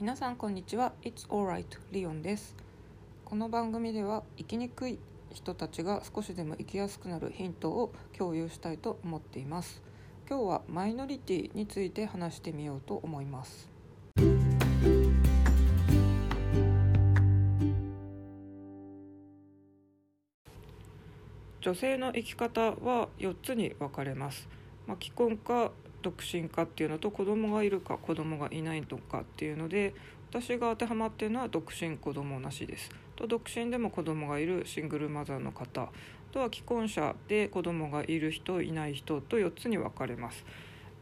皆さんこんにちは。It's alright リオンです。この番組では生きにくい人たちが少しでも生きやすくなるヒントを共有したいと思っています。今日はマイノリティについて話してみようと思います。女性の生き方は4つに分かれます、まあ、既婚か独身かっていうのと子供がいるか子供がいないとかっていうので私が当てはまっているのは独身子供なしです。と独身でも子供がいるシングルマザーの方。とは既婚者で子供がいる人いない人と4つに分かれます。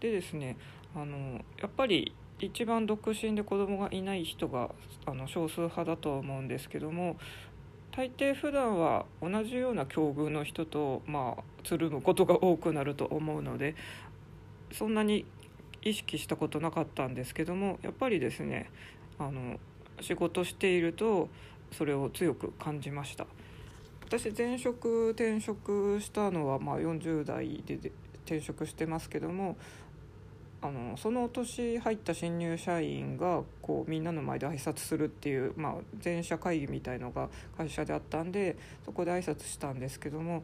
でですねあのやっぱり一番独身で子供がいない人があの少数派だとは思うんですけども大抵普段は同じような境遇の人とまあつるむことが多くなると思うのでそんなに意識したことなかったんですけどもやっぱりですねあの仕事しているとそれを強く感じました。私前職転職したのはまあ40代で転職してますけどもあのその年入った新入社員がこうみんなの前で挨拶するっていう、まあ、全社会議みたいのが会社であったんでそこで挨拶したんですけども、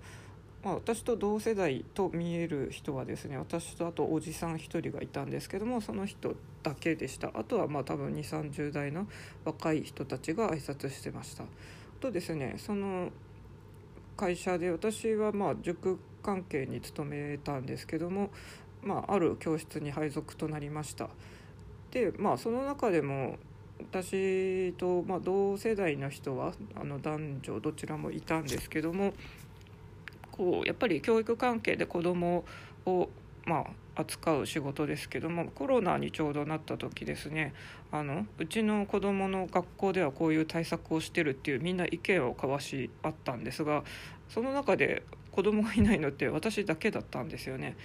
まあ、私と同世代と見える人はですね私とあとおじさん1人がいたんですけどもその人だけでしたあとはまあ多分2 3 0代の若い人たちが挨拶してました。とですねその会社で私はまあ塾関係に勤めたんですけどもまあ、ある教室に配属となりましたでまあその中でも私と、ま、同世代の人はあの男女どちらもいたんですけどもこうやっぱり教育関係で子どもを、まあ、扱う仕事ですけどもコロナにちょうどなった時ですねあのうちの子どもの学校ではこういう対策をしてるっていうみんな意見を交わし合ったんですがその中で子供がいないのって私だけだったんですよね。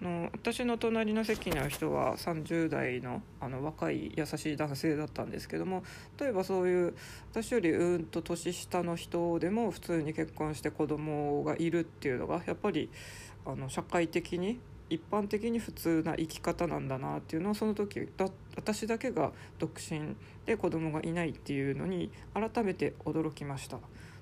の私の隣の席の人は30代のあの若い優しい男性だったんですけども例えばそういう私よりうんと年下の人でも普通に結婚して子供がいるっていうのがやっぱりあの社会的に一般的に普通な生き方なんだなっていうのをその時だ私だけが独身で子供がいないっていうのに改めて驚きました。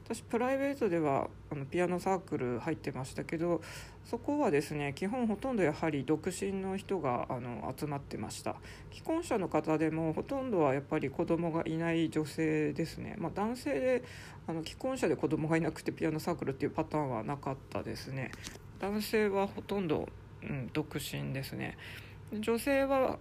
私プライベートではあのピアノサークル入ってましたけどそこはですね基本ほとんどやはり独身の人があの集まってました。既婚者の方でもほとんどはやっぱり子供がいない女性ですね、まあ、男性であの既婚者で子供がいなくてピアノサークルっていうパターンはなかったですね。男性はほとんど、うん、独身ですね。女性は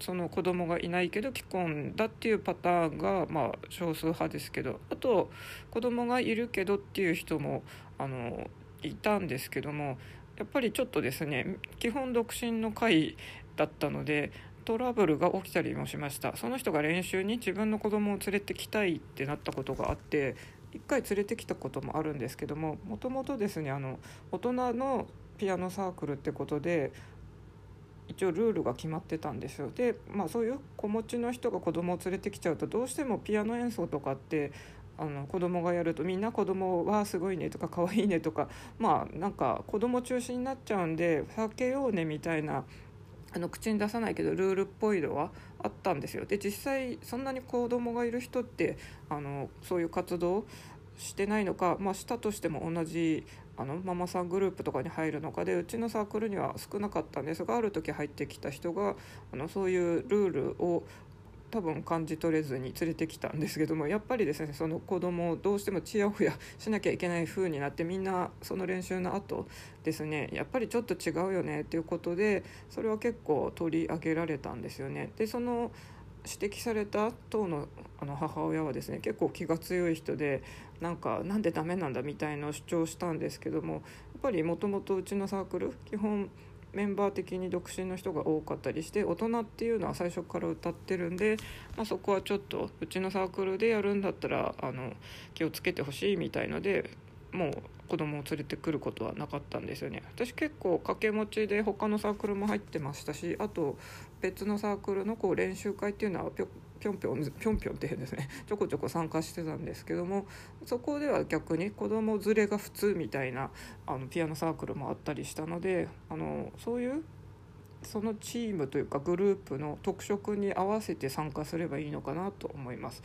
その子供がいないけど既婚だっていうパターンがまあ少数派ですけどあと子供がいるけどっていう人もあのいたんですけどもやっぱりちょっとですね基本独身の会だったのでトラブルが起きたりもしました。その人が練習に自分の子供を連れてきたいってなったことがあって1回連れてきたこともあるんですけどももともとですねあの大人のピアノサークルってことで一応ルールが決まってたんですよで、まあ、そういう子持ちの人が子供を連れてきちゃうとどうしてもピアノ演奏とかってあの子供がやるとみんな子供はすごいねとか可愛いねとかまあなんか子供中心になっちゃうんで避けようねみたいなあの口に出さないけどルールっぽいのはあったんですよ。で実際そんなに子供がいる人ってあのそういう活動してないのか、まあ、したとしても同じあのママさんグループとかに入るのかでうちのサークルには少なかったんですがある時入ってきた人があのそういうルールを多分感じ取れずに連れてきたんですけどもやっぱりですねその子供をどうしてもちやほやしなきゃいけない風になってみんなその練習の後ですねやっぱりちょっと違うよねっていうことでそれは結構取り上げられたんですよね。でその指摘された当のあの母親はですね結構気が強い人でなんかなんでダメなんだみたいな主張したんですけどもやっぱりもともとうちのサークル基本メンバー的に独身の人が多かったりして大人っていうのは最初から歌ってるんで、まあ、そこはちょっとうちのサークルでやるんだったらあの気をつけてほしいみたいのでもう子供を連れてくることはなかったんですよね。私結構掛け持ちで他のサークルも入ってましたしあと別のサークルのこう練習会っていうのはぴょんぴょんぴょんぴょんって変ですね ちょこちょこ参加してたんですけどもそこでは逆に子供連れが普通みたいなあのピアノサークルもあったりしたのであのそういうそのチームというかグループの特色に合わせて参加すればいいのかなと思います。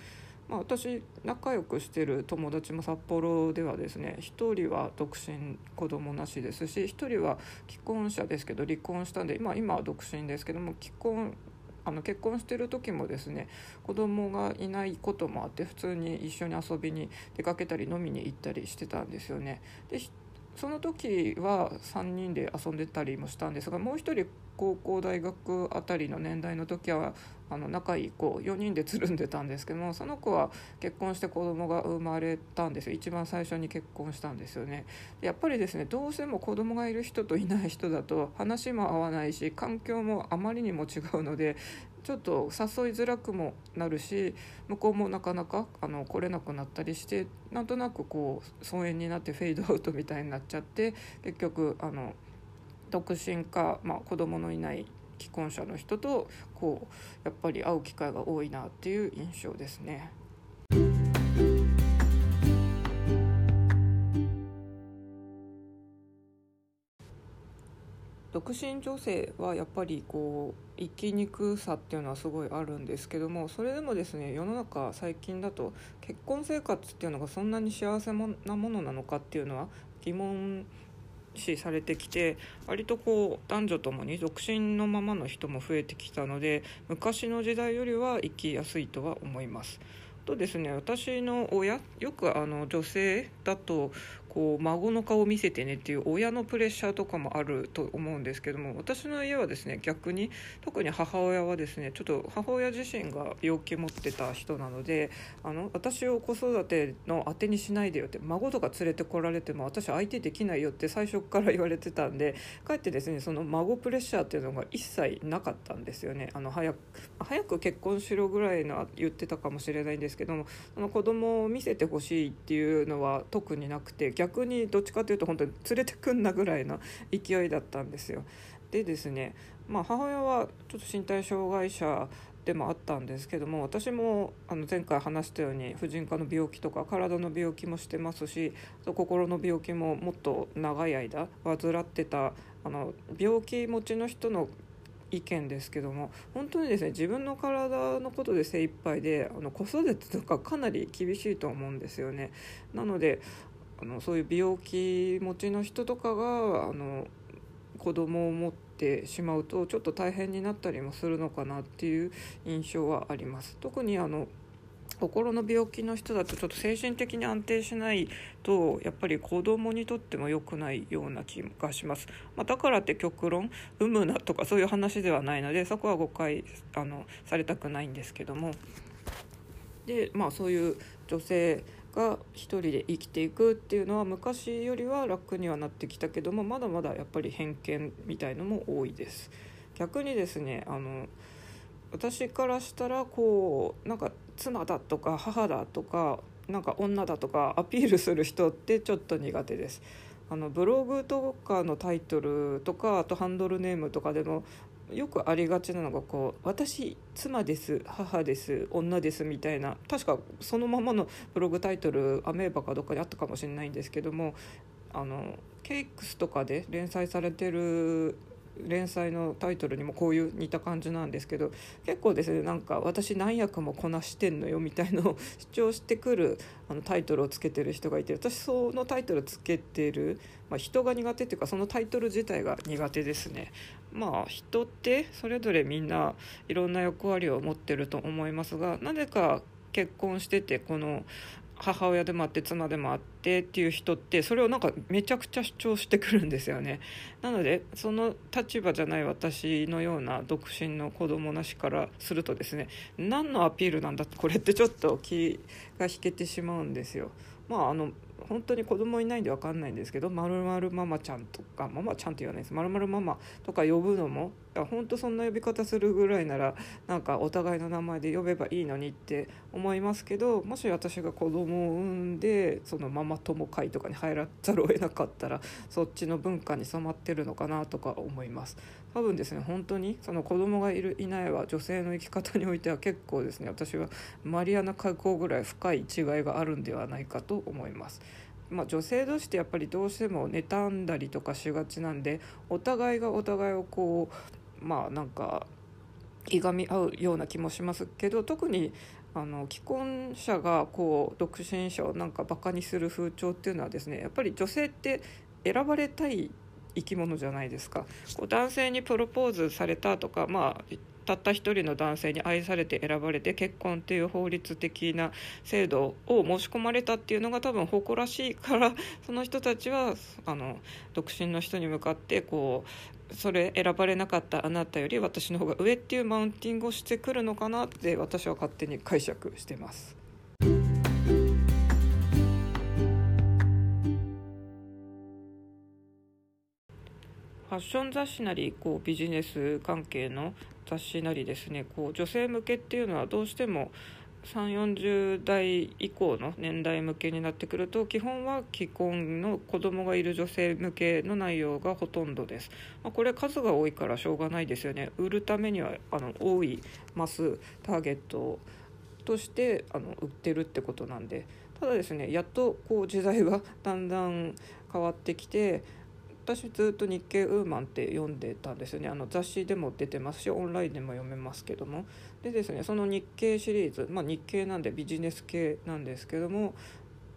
まあ、私仲良くしてる友達も札幌ではですね1人は独身子供なしですし1人は既婚者ですけど離婚したんで、まあ、今は独身ですけども既婚あの結婚してる時もですね子供がいないこともあって普通に一緒に遊びに出かけたり飲みに行ったりしてたんですよね。でその時は3人で遊んでたりもしたんですがもう一人高校大学あたりの年代の時はあの仲いい子4人でつるんでたんですけどもその子は結婚して子供が生まれたんですよ。一番最初に結婚したんですよね。やっぱりですねどうしても子供がいる人といない人だと話も合わないし環境もあまりにも違うのでちょっと誘いづらくもなるし向こうもなかなかあの来れなくなったりしてなんとなくこう疎遠になってフェードアウトみたいになっちゃって結局あの独身か、まあ、子供のいない既婚者の人とこうやっぱり会う機会が多いなっていう印象ですね。独身女性はやっぱりこう生きにくさっていうのはすごいあるんですけどもそれでもですね世の中最近だと結婚生活っていうのがそんなに幸せなものなのかっていうのは疑問視されてきて割とこう男女ともに独身のままの人も増えてきたので昔の時代よりは生きやすいとは思います。とですね私の親よくあの女性だとこう孫の顔を見せてねっていう親のプレッシャーとかもあると思うんですけども私の家はですね逆に特に母親はですねちょっと母親自身が病気持ってた人なのであの私を子育ての当てにしないでよって孫とか連れてこられても私相手できないよって最初から言われてたんでかえってですねその孫プレッシャーっていうのが一切なかったんですよね。あの早く早く結婚しろぐらいの言ってたかもしれないんですけどもその子供を見せてほしいっていうのは特になくて逆逆にどっちかというと本当に連れてくんなぐらいの勢いだったんですよ。でですね、まあ、母親はちょっと身体障害者でもあったんですけども私もあの前回話したように婦人科の病気とか体の病気もしてますし心の病気ももっと長い間患ってたあの病気持ちの人の意見ですけども本当にですね自分の体のことで精一杯であの子育てとかかなり厳しいと思うんですよね。なのであのそういう病気持ちの人とかがあの子供を持ってしまうとちょっと大変になったりもするのかなっていう印象はあります。特にあの心の病気の人だとちょっと精神的に安定しないとやっぱり子供にとっても良くないような気がします、まあ、だからって極論産むなとかそういう話ではないのでそこは誤解あのされたくないんですけどもでまあそういう女性が一人で生きていくっていうのは昔よりは楽にはなってきたけどもまだまだやっぱり偏見みたいのも多いです。逆にですねあの私からしたらこうなんか妻だとか母だとかなんか女だとかアピールする人ってちょっと苦手です。あのブログとかのタイトルとかあとハンドルネームとかでもよくありがちなのがこう「私妻です母です女です」みたいな確かそのままのブログタイトルアメーバかどっかにあったかもしれないんですけどもあのケイクスとかで連載されてる連載のタイトルにもこういう似た感じなんですけど結構ですねなんか私何役もこなしてんのよみたいのを主張してくるあのタイトルをつけてる人がいて私そのタイトルつけてる、まあ、人が苦手っていうかそのタイトル自体が苦手ですね。まあ人ってそれぞれみんないろんな役割を持ってると思いますがなぜか結婚しててこの母親でもあって妻でもあってっていう人ってそれをなんかめちゃくちゃ主張してくるんですよね。なのでその立場じゃない私のような独身の子供なしからするとですね何のアピールなんだってこれってちょっと気が引けてしまうんですよ。まああの本当に子供いないんで分かんないんですけど「まるまるママちゃん」とかママちゃんって言わないです「まるまるママ」とか呼ぶのも本当そんな呼び方するぐらいならなんかお互いの名前で呼べばいいのにって思いますけどもし私が子供を産んでそのママ友会とかに入らざるを得なかったらそっちの文化に染まってるのかなとか思います。多分ですね本当にその子供がいるいないは女性の生き方においては結構ですね私はマリアナ海溝ぐらい深い違いがあるんではないかと思います。まあ、女性同士ってやっぱりどうしても妬んだりとかしがちなんでお互いがお互いをこうまあなんかいがみ合うような気もしますけど特にあの既婚者がこう独身者をなんかバカにする風潮っていうのはですねやっぱり女性って選ばれたい生き物じゃないですかこう男性にプロポーズされたとかまあたった一人の男性に愛されて選ばれて結婚っていう法律的な制度を申し込まれたっていうのが多分誇らしいからその人たちはあの独身の人に向かってこうそれ選ばれなかったあなたより私の方が上っていうマウンティングをしてくるのかなって私は勝手に解釈してます。ファッション雑誌なりこうビジネス関係の雑誌なりですね。こう女性向けっていうのはどうしても3 4 0代以降の年代向けになってくると基本は既婚の子供がいる女性向けの内容がほとんどです、まあ、これ数が多いからしょうがないですよね。売るためにはあの多いマスターゲットとしてあの売ってるってことなんで。ただですねやっとこう時代がだんだん変わってきて私ずっと日経ウーマンって読んでたんですよね。あの雑誌でも出てますしオンラインでも読めますけども。でですねその日経シリーズ、まあ、日経なんでビジネス系なんですけども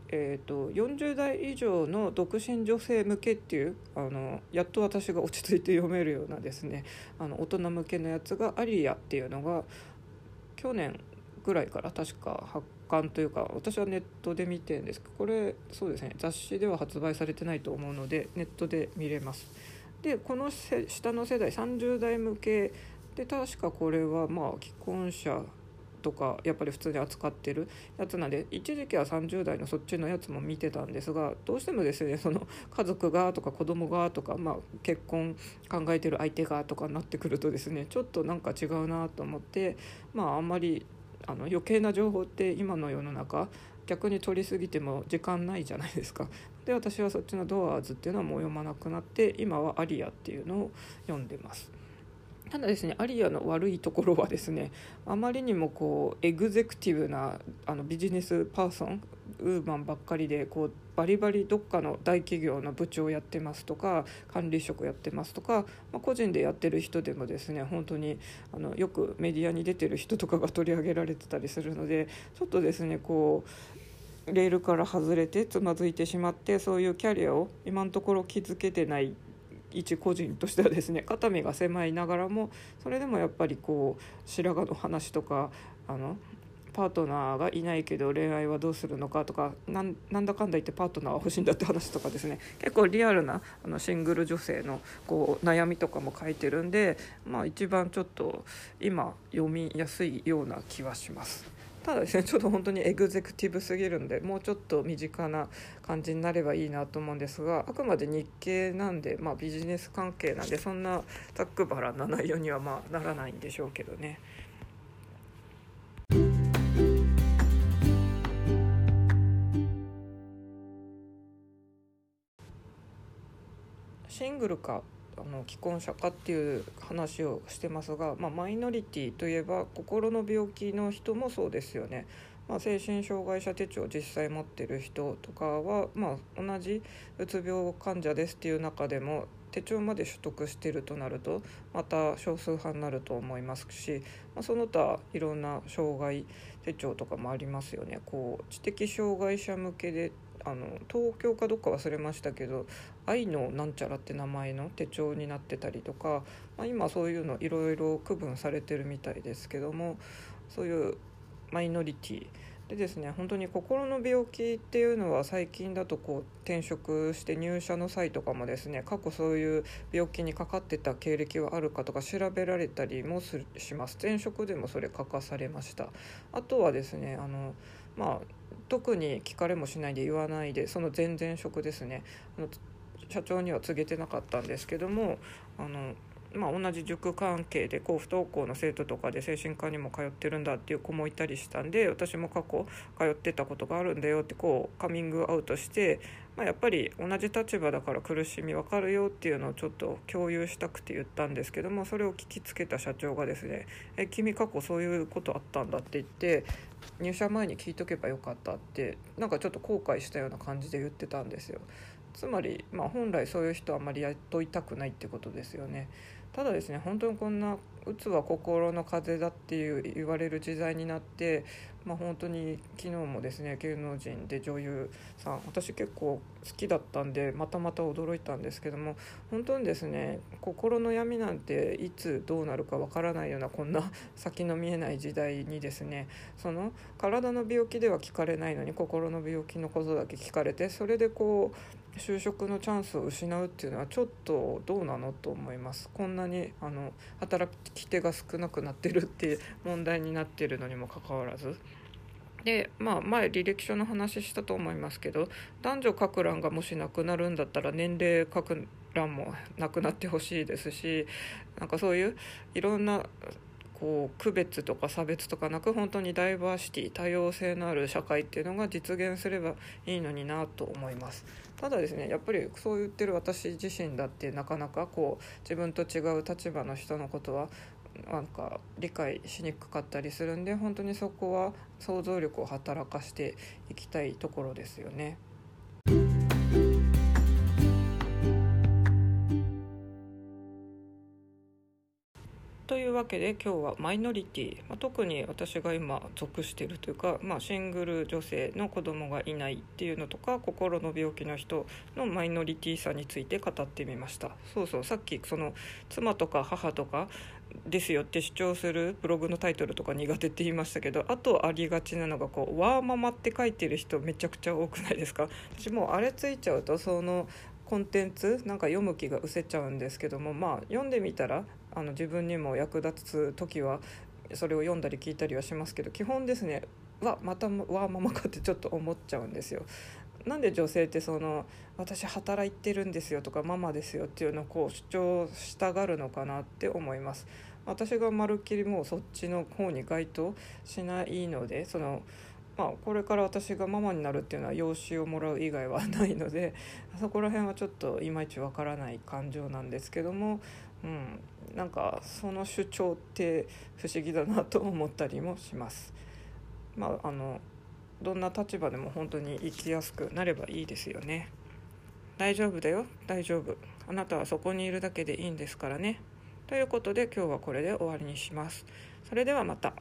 えーと、40代以上の独身女性向けっていうあのやっと私が落ち着いて読めるようなですねあの大人向けのやつがアリアっていうのが去年ぐらいから確か発刊というか私はネットで見てんですけどこれそうですね雑誌では発売されてないと思うのでネットで見れます。でこの下の世代30代向けで確かこれはまあ既婚者とかやっぱり普通に扱ってるやつなんで一時期は30代のそっちのやつも見てたんですがどうしてもですねその家族がとか子供がとか、まあ、結婚考えてる相手がとかになってくるとですねちょっとなんか違うなと思ってまああんまりあの余計な情報って今の世の中逆に取りすぎても時間ないじゃないですか。で私はそっちの「ドアーズ」っていうのはもう読まなくなって今は「アリア」っていうのを読んでます。ただですねアリアの悪いところはですねあまりにもこうエグゼクティブなあのビジネスパーソンウーマンばっかりでこうバリバリどっかの大企業の部長やってますとか管理職やってますとか、まあ、個人でやってる人でもですね本当にあのよくメディアに出てる人とかが取り上げられてたりするのでちょっとですねこうレールから外れてつまずいてしまってそういうキャリアを今のところ築けてない一個人としてはですね肩身が狭いながらもそれでもやっぱりこう白髪の話とかあのパートナーがいないけど恋愛はどうするのかとかなんだかんだ言ってパートナーは欲しいんだって話とかですね結構リアルなあのシングル女性のこう悩みとかも書いてるんで、まあ、一番ちょっと今読みやすいような気はします。ただですねちょっと本当にエグゼクティブすぎるんでもうちょっと身近な感じになればいいなと思うんですがあくまで日系なんで、まあ、ビジネス関係なんでそんなざっくばらんな内容にはまあならないんでしょうけどね。シングルかあの既婚者かっていう話をしてますが、まあ、マイノリティといえば心の病気の人もそうですよね。まあ、精神障害者手帳を実際持ってる人とかは、まあ、同じうつ病患者ですっていう中でも手帳まで取得してるとなるとまた少数派になると思いますし、まあ、その他いろんな障害手帳とかもありますよねこう知的障害者向けであの東京かどっか忘れましたけど「愛のなんちゃら」って名前の手帳になってたりとか、まあ、今そういうのいろいろ区分されてるみたいですけどもそういうマイノリティでですね本当に心の病気っていうのは最近だとこう転職して入社の際とかもですね過去そういう病気にかかってた経歴はあるかとか調べられたりもします。前職でもそれ書かされました。あとはですねあのまあ特に聞かれもしないで言わないでその全然職ですね。あの社長には告げてなかったんですけどもあのまあ、同じ塾関係でこう不登校の生徒とかで精神科にも通ってるんだっていう子もいたりしたんで私も過去通ってたことがあるんだよってこうカミングアウトして、まあ、やっぱり同じ立場だから苦しみ分かるよっていうのをちょっと共有したくて言ったんですけどもそれを聞きつけた社長がですね「え君過去そういうことあったんだ」って言って入社前に聞いとけばよかったってなんかちょっと後悔したような感じで言ってたんですよ。つまり、まあ、本来そういう人はあまりやっといたくないってことですよね。ただですね本当にこんなうつは心の風邪だっていう言われる時代になって、まあ、本当に昨日もですね芸能人で女優さん私結構好きだったんでまたまた驚いたんですけども本当にですね心の闇なんていつどうなるかわからないようなこんな 先の見えない時代にですねその体の病気では聞かれないのに心の病気のことだけ聞かれてそれでこう就職のチャンスを失うっていうのはちょっとどうなのと思います。こんなにあの働きき手が少なくなってるっていう問題になってるのにもかかわらず。でまあ前履歴書の話したと思いますけど男女各欄がもしなくなるんだったら年齢各欄もなくなってほしいですしなんかそういういろんなこう区別とか差別とかなく本当にダイバーシティ多様性のある社会っていうのが実現すればいいのになと思いますただですねやっぱりそう言ってる私自身だってなかなかこう自分と違う立場の人のことはなんか理解しにくかったりするんで本当にそこは想像力を働かしていきたいところですよね。わけで今日はマイノリティ、まあ、特に私が今属しているというか、まあ、シングル女性の子供がいないっていうのとか心の病気の人のマイノリティさについて語ってみました。そうそうさっきその妻とか母とかですよって主張するブログのタイトルとか苦手って言いましたけどあとありがちなのがこう「ワーママ」って書いてる人めちゃくちゃ多くないですか？私もあれついちゃうとそのコンテンツなんか読む気が失せちゃうんですけどもまあ読んでみたらあの自分にも役立つ時はそれを読んだり聞いたりはしますけど基本ですねわまたわーママかってちょっと思っちゃうんですよ。なんで女性ってその私働いてるんですよとかママですよっていうのをこう主張したがるのかなって思います。私がまるっきりもうそっちの方に該当しないのでそのまあ、これから私がママになるっていうのは養子をもらう以外はないのでそこら辺はちょっといまいちわからない感情なんですけどもうん、なんかその主張って不思議だなと思ったりもします。まああのどんな立場でも本当に生きやすくなればいいですよね。大丈夫だよ大丈夫あなたはそこにいるだけでいいんですからね。ということで今日はこれで終わりにします。それではまた。